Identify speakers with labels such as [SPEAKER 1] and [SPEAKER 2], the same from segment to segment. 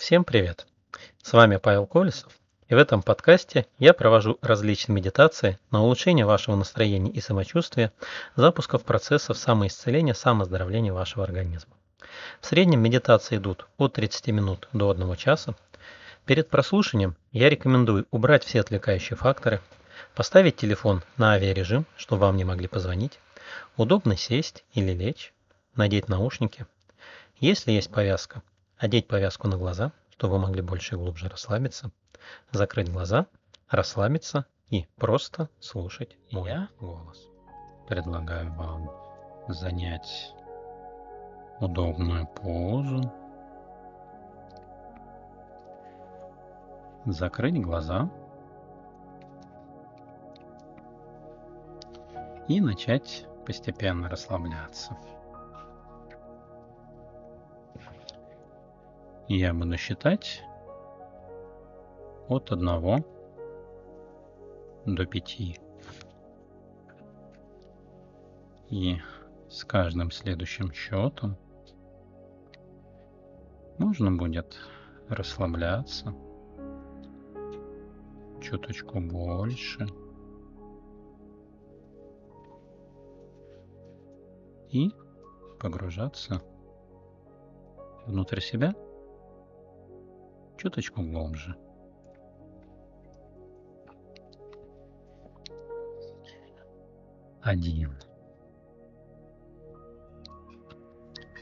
[SPEAKER 1] Всем привет! С вами Павел Колесов, и в этом подкасте я провожу различные медитации на улучшение вашего настроения и самочувствия, запусков процессов самоисцеления, самоздоровления вашего организма. В среднем медитации идут от 30 минут до 1 часа. Перед прослушиванием я рекомендую убрать все отвлекающие факторы, поставить телефон на авиарежим, чтобы вам не могли позвонить, удобно сесть или лечь, надеть наушники. Если есть повязка, одеть повязку на глаза, чтобы вы могли больше и глубже расслабиться, закрыть глаза, расслабиться и просто слушать мой Я голос. Предлагаю вам занять удобную позу, закрыть глаза и начать постепенно расслабляться. Я буду считать от 1 до 5. И с каждым следующим счетом можно будет расслабляться чуточку больше. И погружаться внутрь себя чуточку глубже. Один.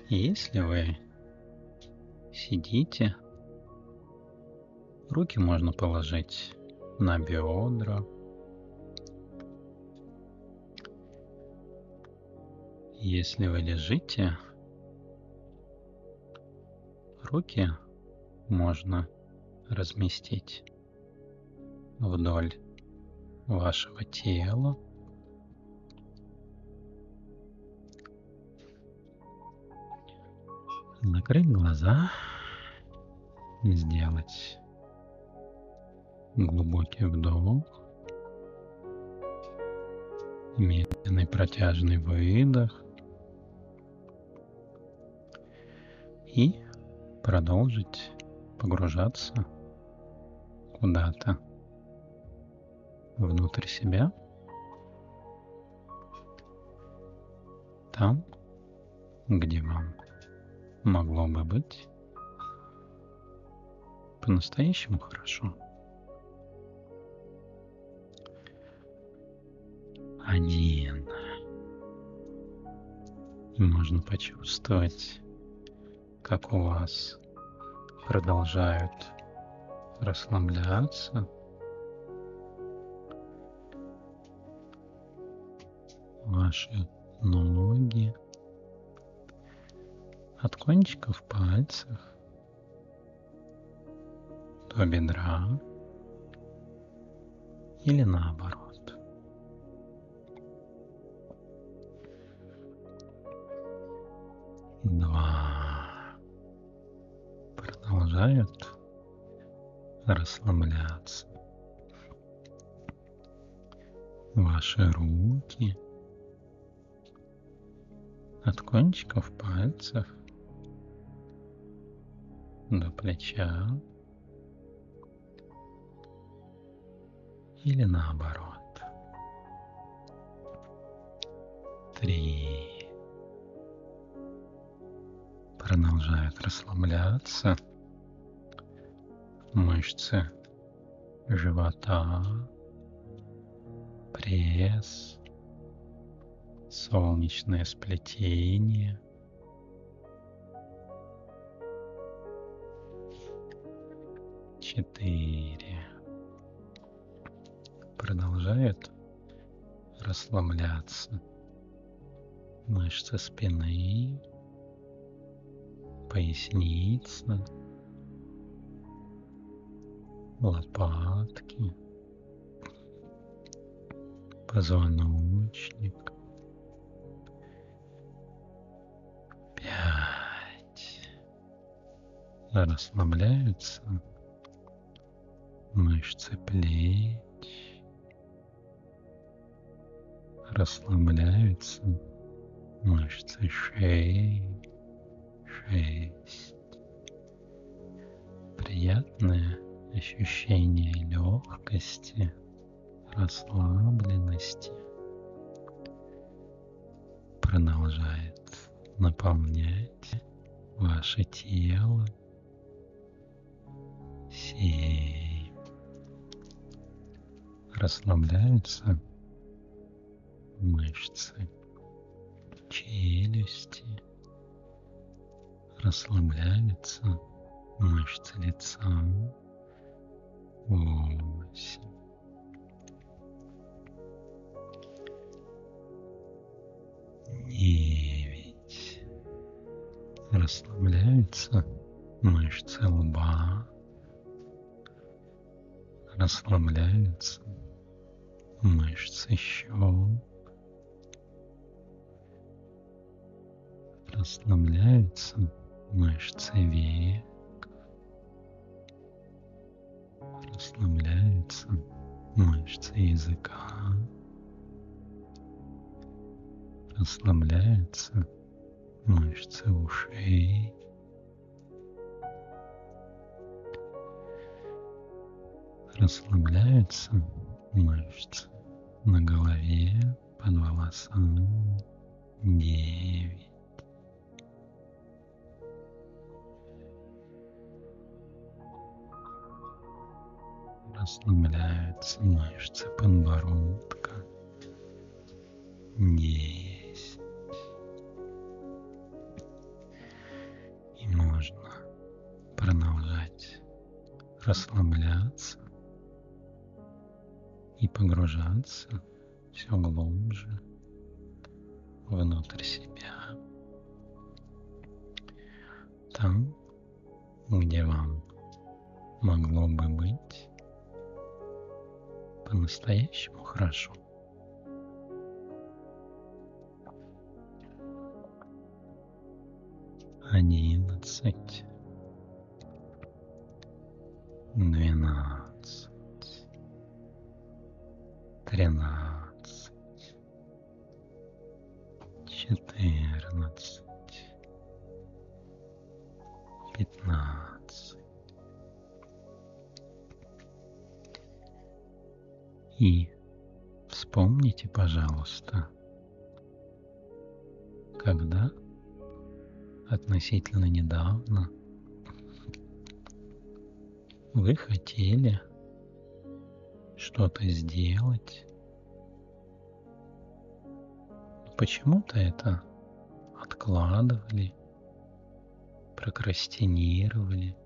[SPEAKER 1] Если вы сидите, руки можно положить на бедра. Если вы лежите, руки можно разместить вдоль вашего тела. Закрыть глаза. Сделать глубокий вдох, медленный протяжный выдох. И продолжить погружаться куда-то внутрь себя, там, где вам могло бы быть по-настоящему хорошо. Один. Можно почувствовать, как у вас продолжают расслабляться. Ваши ноги от кончиков пальцев до бедра или наоборот. Два продолжают расслабляться. Ваши руки от кончиков пальцев до плеча или наоборот. Три. Продолжают расслабляться мышцы живота, пресс, солнечное сплетение. Четыре. Продолжают расслабляться мышцы спины, поясница, лопатки, позвоночник. Пять. Расслабляются мышцы плеч. Расслабляются мышцы шеи. Шесть приятное ощущение легкости, расслабленности продолжает наполнять ваше тело всей. Расслабляются мышцы челюсти, расслабляются мышцы лица, восемь. Девять. Расслабляются мышцы лба, расслабляются мышцы щек, расслабляются мышцы век, расслабляются мышцы языка, расслабляются мышцы ушей, расслабляются мышцы на голове, под волосами, девять. Расслабляются мышцы подбородка. Десять. И можно продолжать расслабляться и погружаться все глубже внутрь себя. Там, где вам могло бы быть по-настоящему хорошо. Одиннадцать, двенадцать, тринадцать, четырнадцать, пожалуйста, когда? Относительно недавно. Вы хотели что-то сделать, почему-то это откладывали, прокрастинировали,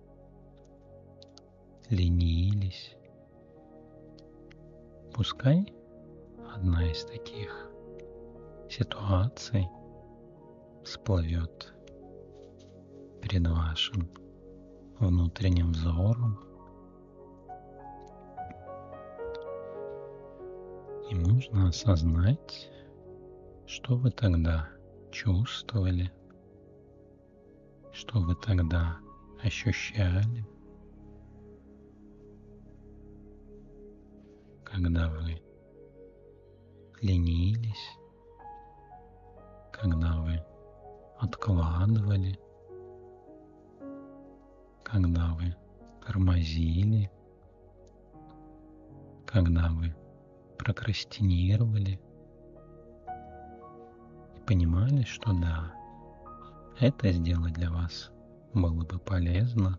[SPEAKER 1] ленились. Пускай одна из таких ситуаций всплывет перед вашим внутренним взором. И нужно осознать, что вы тогда чувствовали, что вы тогда ощущали. когда вы ленились, когда вы откладывали, когда вы тормозили, когда вы прокрастинировали и понимали, что да, это сделать для вас было бы полезно,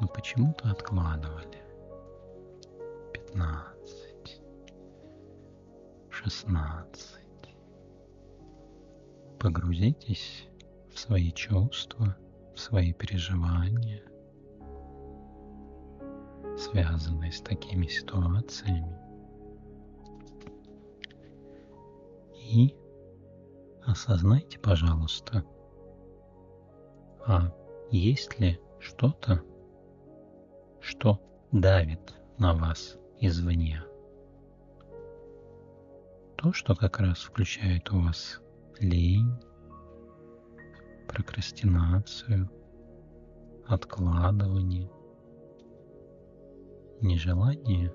[SPEAKER 1] но почему-то откладывали. Пятнадцать, шестнадцать. Погрузитесь в свои чувства, в свои переживания, связанные с такими ситуациями. И осознайте, пожалуйста, а есть ли что-то, что давит на вас извне. То, что как раз включает у вас лень, прокрастинацию, откладывание, нежелание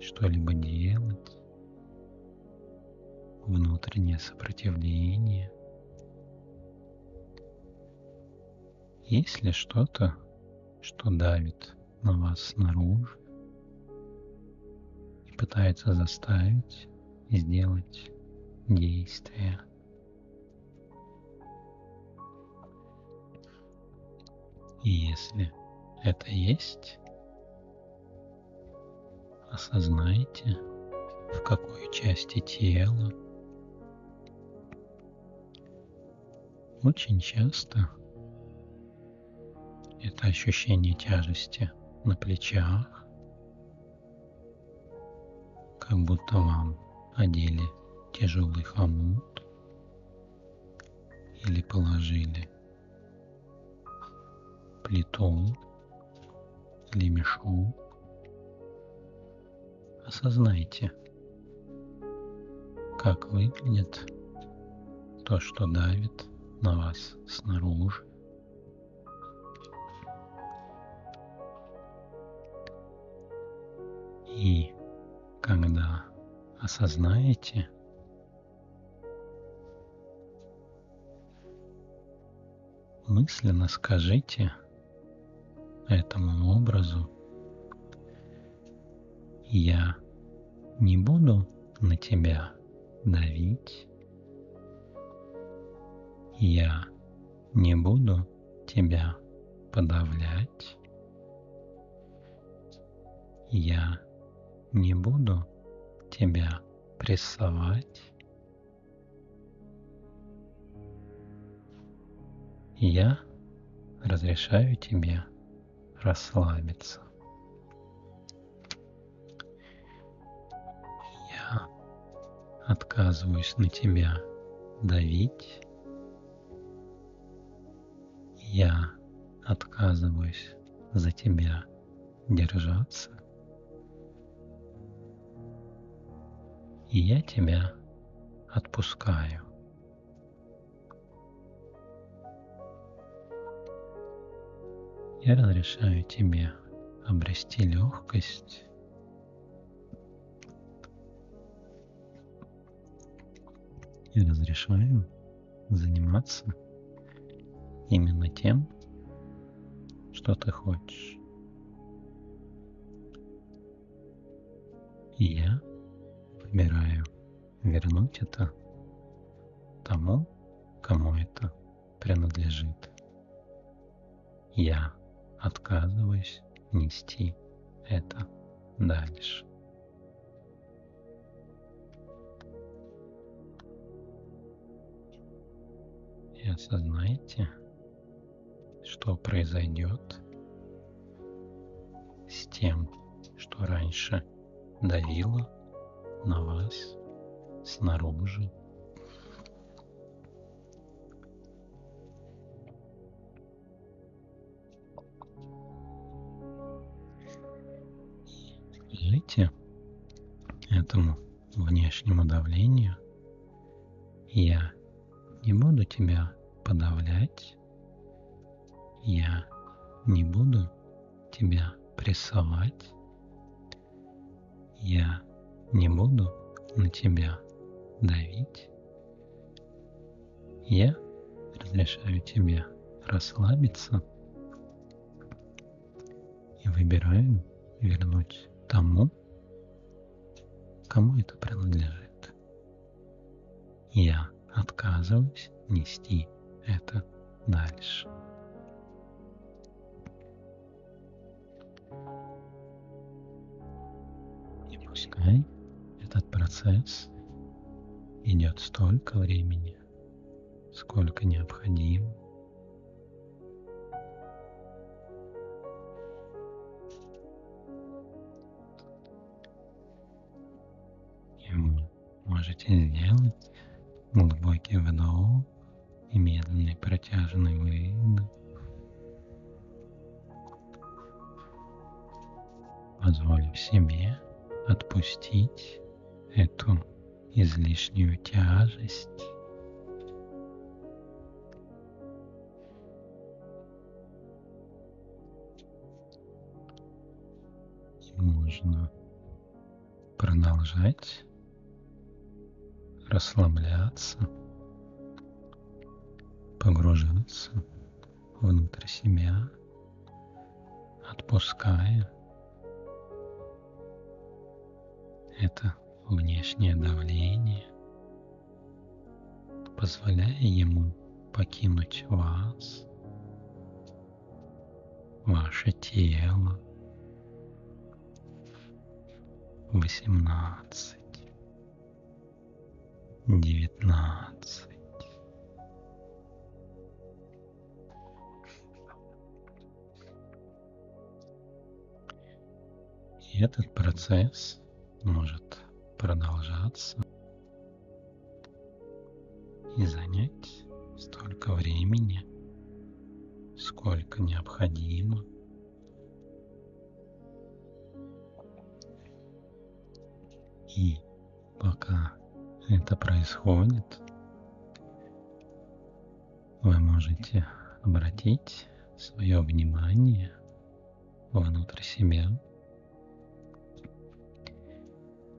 [SPEAKER 1] что-либо делать, внутреннее сопротивление. Есть ли что-то, что давит на вас снаружи и пытается заставить сделать действие. И если это есть, осознайте, в какой части тела очень часто это ощущение тяжести на плечах, как будто вам одели тяжелый хомут или положили плиту или мешок. Осознайте, как выглядит то, что давит на вас снаружи. Осознаете, мысленно скажите этому образу, я не буду на тебя давить, я не буду тебя подавлять, я не буду тебя прессовать. Я разрешаю тебе расслабиться. Я отказываюсь на тебя давить. Я отказываюсь за тебя держаться. И я тебя отпускаю. Я разрешаю тебе обрести легкость и разрешаю заниматься именно тем, что ты хочешь. И я выбираю вернуть это тому, кому это принадлежит. Я отказываюсь нести это дальше. И осознайте, что произойдет с тем, что раньше давило на вас снаружи. Скажите этому внешнему давлению, я не буду тебя подавлять, я не буду тебя прессовать, я не буду на тебя давить. Я разрешаю тебе расслабиться и выбираю вернуть тому, кому это принадлежит. Я отказываюсь нести это дальше. И пускай этот процесс идет столько времени, сколько необходимо. И вы можете сделать глубокий вдох и медленный протяжный выдох. Позволив себе отпустить эту излишнюю тяжесть. Можно продолжать расслабляться, погружаться внутрь себя, отпуская это внешнее давление, позволяя ему покинуть вас, ваше тело. Восемнадцать, девятнадцать, И этот процесс может продолжаться и занять столько времени, сколько необходимо. И пока это происходит, вы можете обратить свое внимание внутрь себя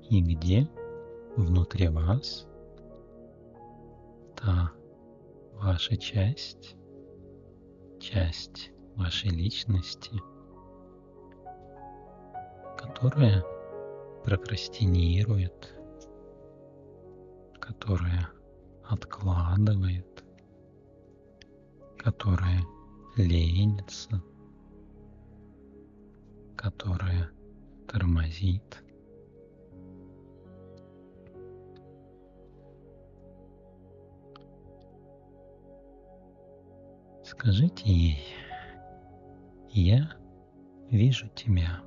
[SPEAKER 1] и где? Внутри вас. Та ваша часть, часть вашей личности, которая прокрастинирует, которая откладывает, которая ленится, которая тормозит – Скажите ей, я вижу тебя.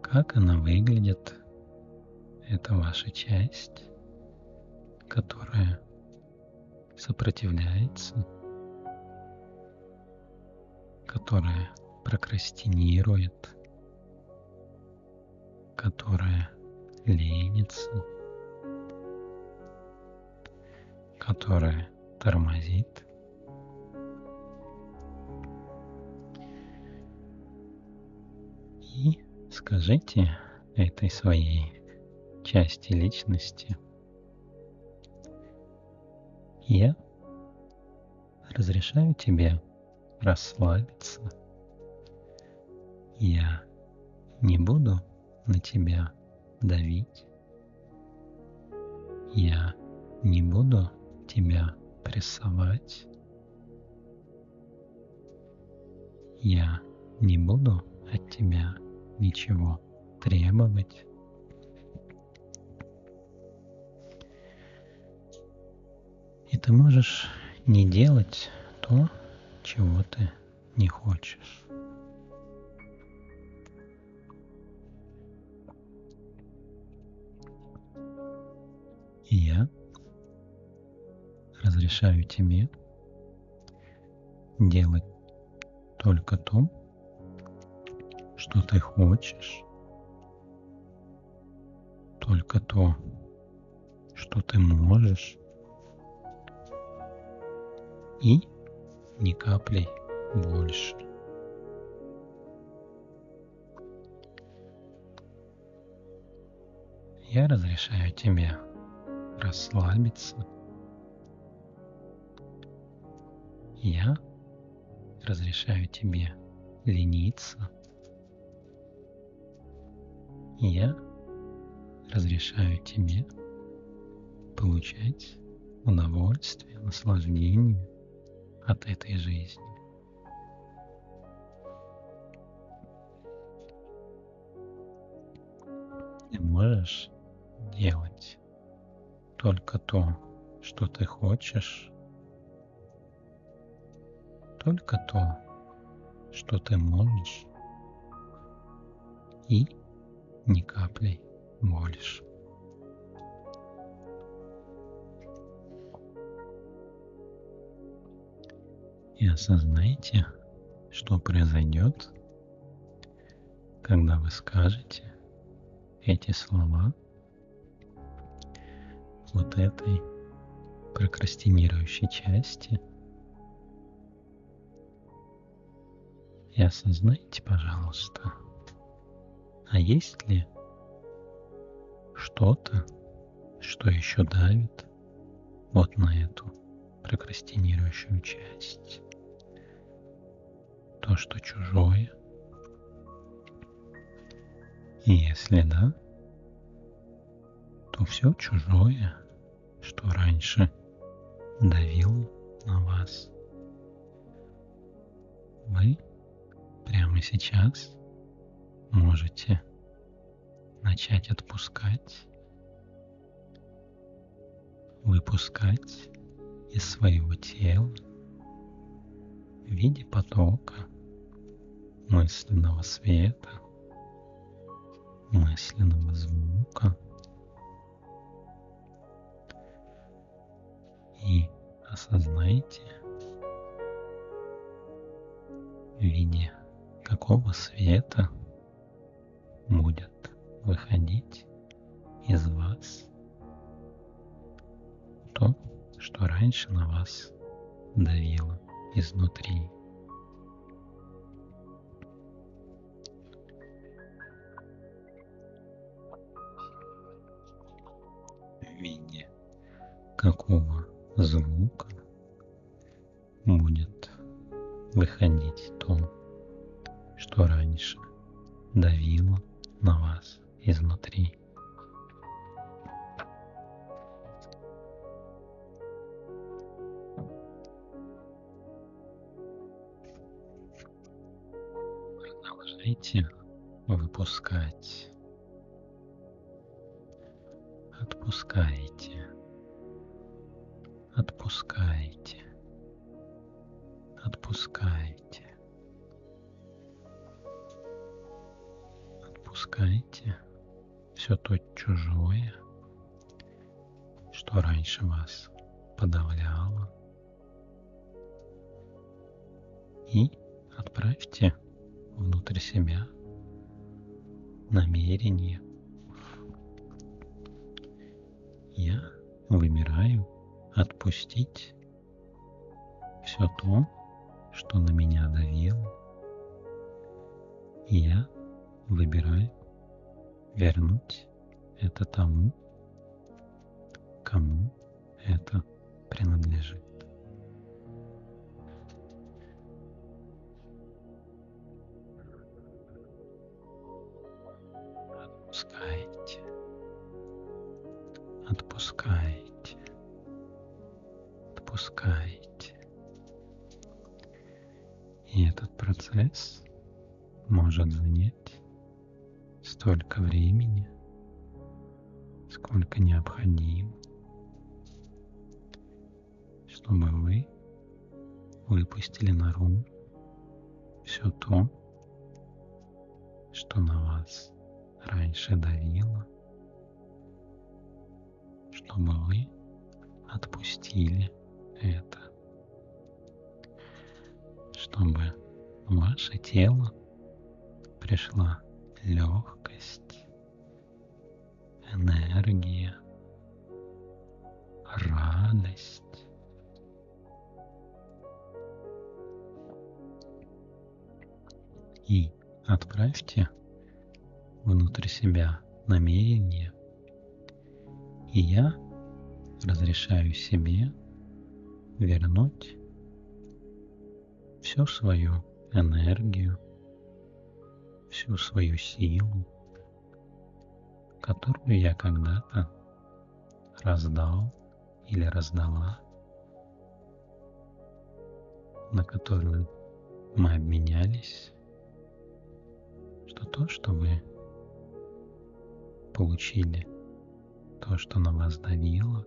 [SPEAKER 1] Как она выглядит, это ваша часть, которая сопротивляется, которая прокрастинирует, которая ленится – которая тормозит. И скажите этой своей части личности, я разрешаю тебе расслабиться. Я не буду на тебя давить. Я не буду тебя прессовать. Я не буду от тебя ничего требовать. И ты можешь не делать то, чего ты не хочешь. Разрешаю тебе делать только то, что ты хочешь, только то, что ты можешь, и ни капли больше. Я разрешаю тебе расслабиться – Я разрешаю тебе лениться. Я разрешаю тебе получать удовольствие, наслаждение от этой жизни. Ты можешь делать только то, что ты хочешь, только то, что ты можешь, и ни каплей больше. И осознайте, что произойдет, когда вы скажете эти слова вот этой прокрастинирующей части – И осознайте, пожалуйста, а есть ли что-то, что еще давит вот на эту прокрастинирующую часть, то, что чужое? И если да, то все чужое, что раньше давило на вас, вы прямо сейчас можете начать отпускать, выпускать из своего тела в виде потока мысленного света, мысленного звука. И осознайте в виде какого света будет выходить из вас то, что раньше на вас давило изнутри. В виде какого Продолжайте выпускать. Отпускайте. Отпускайте. Отпускайте. Отпускайте все то чужое, что раньше вас подавляло. И отправьте внутрь себя намерение. Я выбираю отпустить все то, что на меня давило. Я выбираю вернуть это тому, кому это принадлежит. Отпускайте. Отпускайте. Отпускайте. И этот процесс может занять столько времени, сколько необходимо, чтобы вы выпустили наружу все то, что на вас раньше давило, чтобы вы отпустили это, чтобы ваше тело пришла легкость, энергия, радость. И отправьте внутрь себя намерение, и я разрешаю себе вернуть всю свою энергию, всю свою силу, которую я когда-то раздал или раздала, на которую мы обменялись, что то, что вы получили, то, что на вас давило,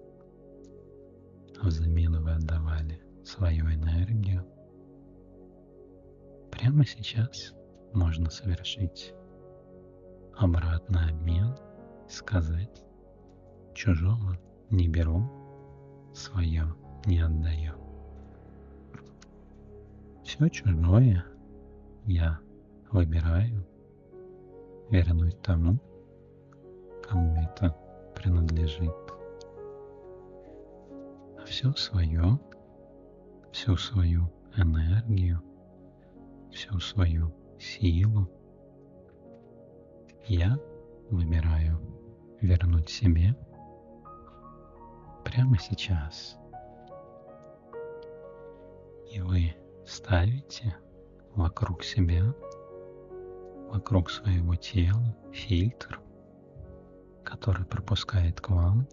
[SPEAKER 1] а взамен вы отдавали свою энергию, прямо сейчас можно совершить обратный обмен, сказать чужого не беру, свое не отдаю. Все чужое я выбираю вернуть тому, кому это принадлежит. А все свое, всю свою энергию, всю свою силу, я выбираю вернуть себе прямо сейчас. И вы ставите вокруг себя, вокруг своего тела фильтр, который пропускает к вам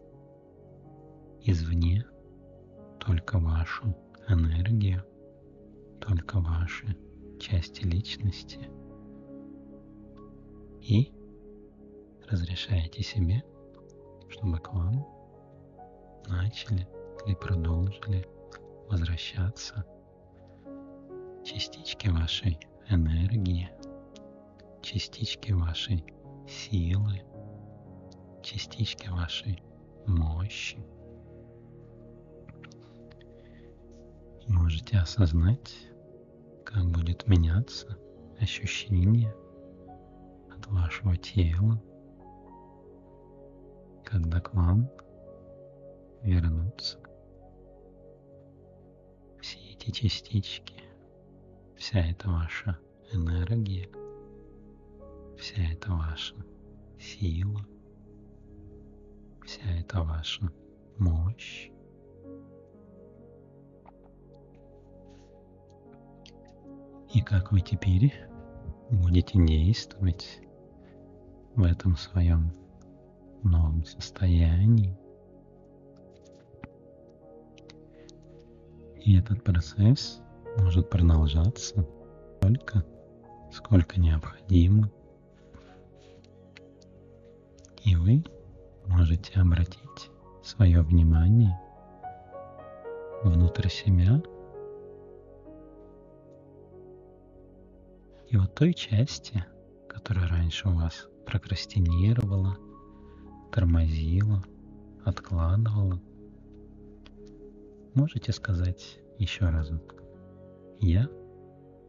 [SPEAKER 1] извне только вашу энергию, только ваши части личности. И разрешаете себе, чтобы к вам начали или продолжили возвращаться частички вашей энергии, частички вашей силы, частички вашей мощи. И можете осознать, как будет меняться ощущение от вашего тела, когда к вам вернутся все эти частички, вся эта ваша энергия, вся эта ваша сила, вся эта ваша мощь. И как вы теперь будете действовать в этом своем новом состоянии. И этот процесс может продолжаться столько, сколько необходимо. И вы можете обратить свое внимание внутрь себя и вот той части, которая раньше у вас прокрастинировала, тормозила, откладывала, можете сказать еще разок. Я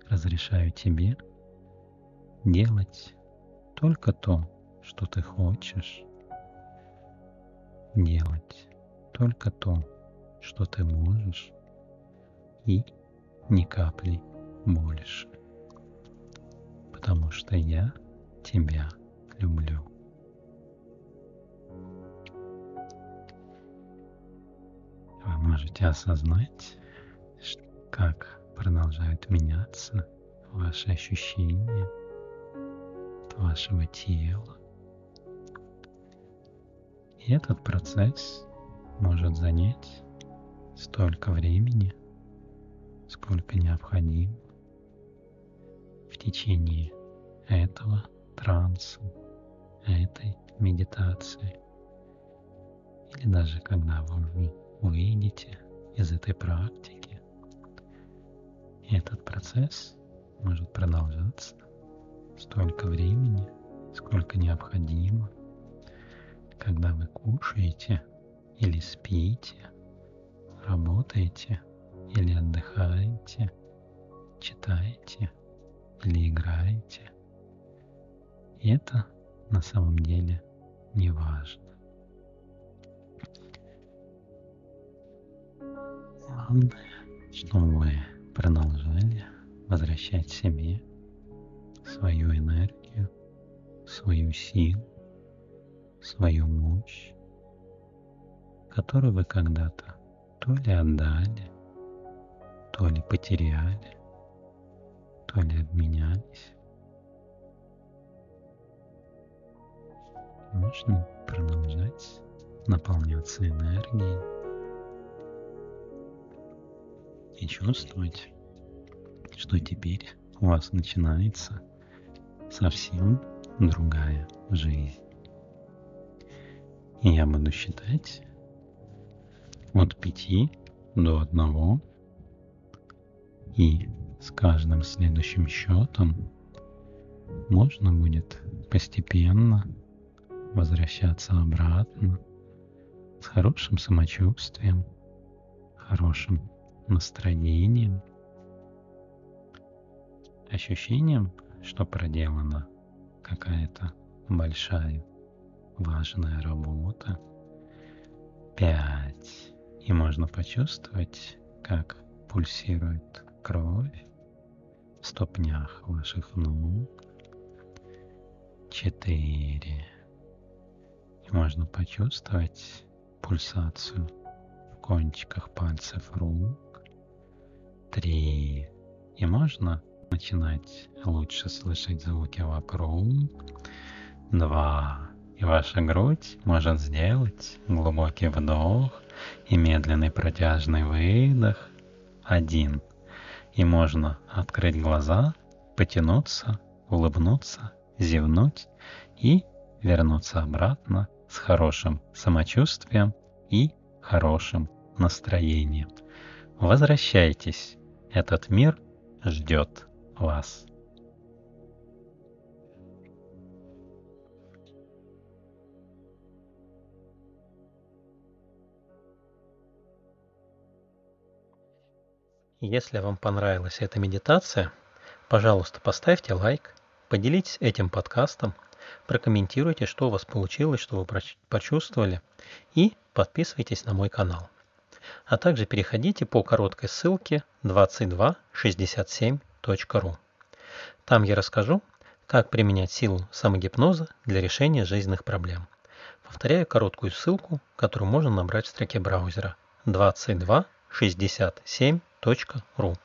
[SPEAKER 1] разрешаю тебе делать только то, что ты хочешь, делать только то, что ты можешь, и ни капли больше. Потому что я тебя люблю. Вы можете осознать, как продолжают меняться ваши ощущения от вашего тела. И этот процесс может занять столько времени, сколько необходимо в течение этого транса, этой медитации. Или даже когда вы уже выйдете из этой практики. Этот процесс может продолжаться столько времени, сколько необходимо, когда вы кушаете или спите, работаете или отдыхаете, читаете или играете. И это на самом деле не важно. Главное, чтобы вы продолжали возвращать себе свою энергию, свою силу, свою мощь, которую вы когда-то то ли отдали, то ли потеряли, то ли обменялись. Можно продолжать наполняться энергией, и чувствовать, что теперь у вас начинается совсем другая жизнь. Я буду считать от пяти до одного, и с каждым следующим счетом можно будет постепенно возвращаться обратно с хорошим самочувствием, хорошим настроением, ощущением, что проделана какая-то большая важная работа. Пять. И можно почувствовать, как пульсирует кровь в ступнях ваших ног. Четыре. И можно почувствовать пульсацию в кончиках пальцев рук три. И можно начинать лучше слышать звуки вокруг. Два. И ваша грудь может сделать глубокий вдох и медленный протяжный выдох. Один. И можно открыть глаза, потянуться, улыбнуться, зевнуть и вернуться обратно с хорошим самочувствием и хорошим настроением. Возвращайтесь. Этот мир ждет вас. Если вам понравилась эта медитация, пожалуйста, поставьте лайк, поделитесь этим подкастом, прокомментируйте, что у вас получилось, что вы почувствовали, и подписывайтесь на мой канал. А также переходите по короткой ссылке 2267.ru. Там я расскажу, как применять силу самогипноза для решения жизненных проблем. Повторяю короткую ссылку, которую можно набрать в строке браузера 22 67.ru.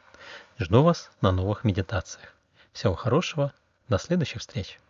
[SPEAKER 1] Жду вас на новых медитациях. Всего хорошего, до следующих встреч!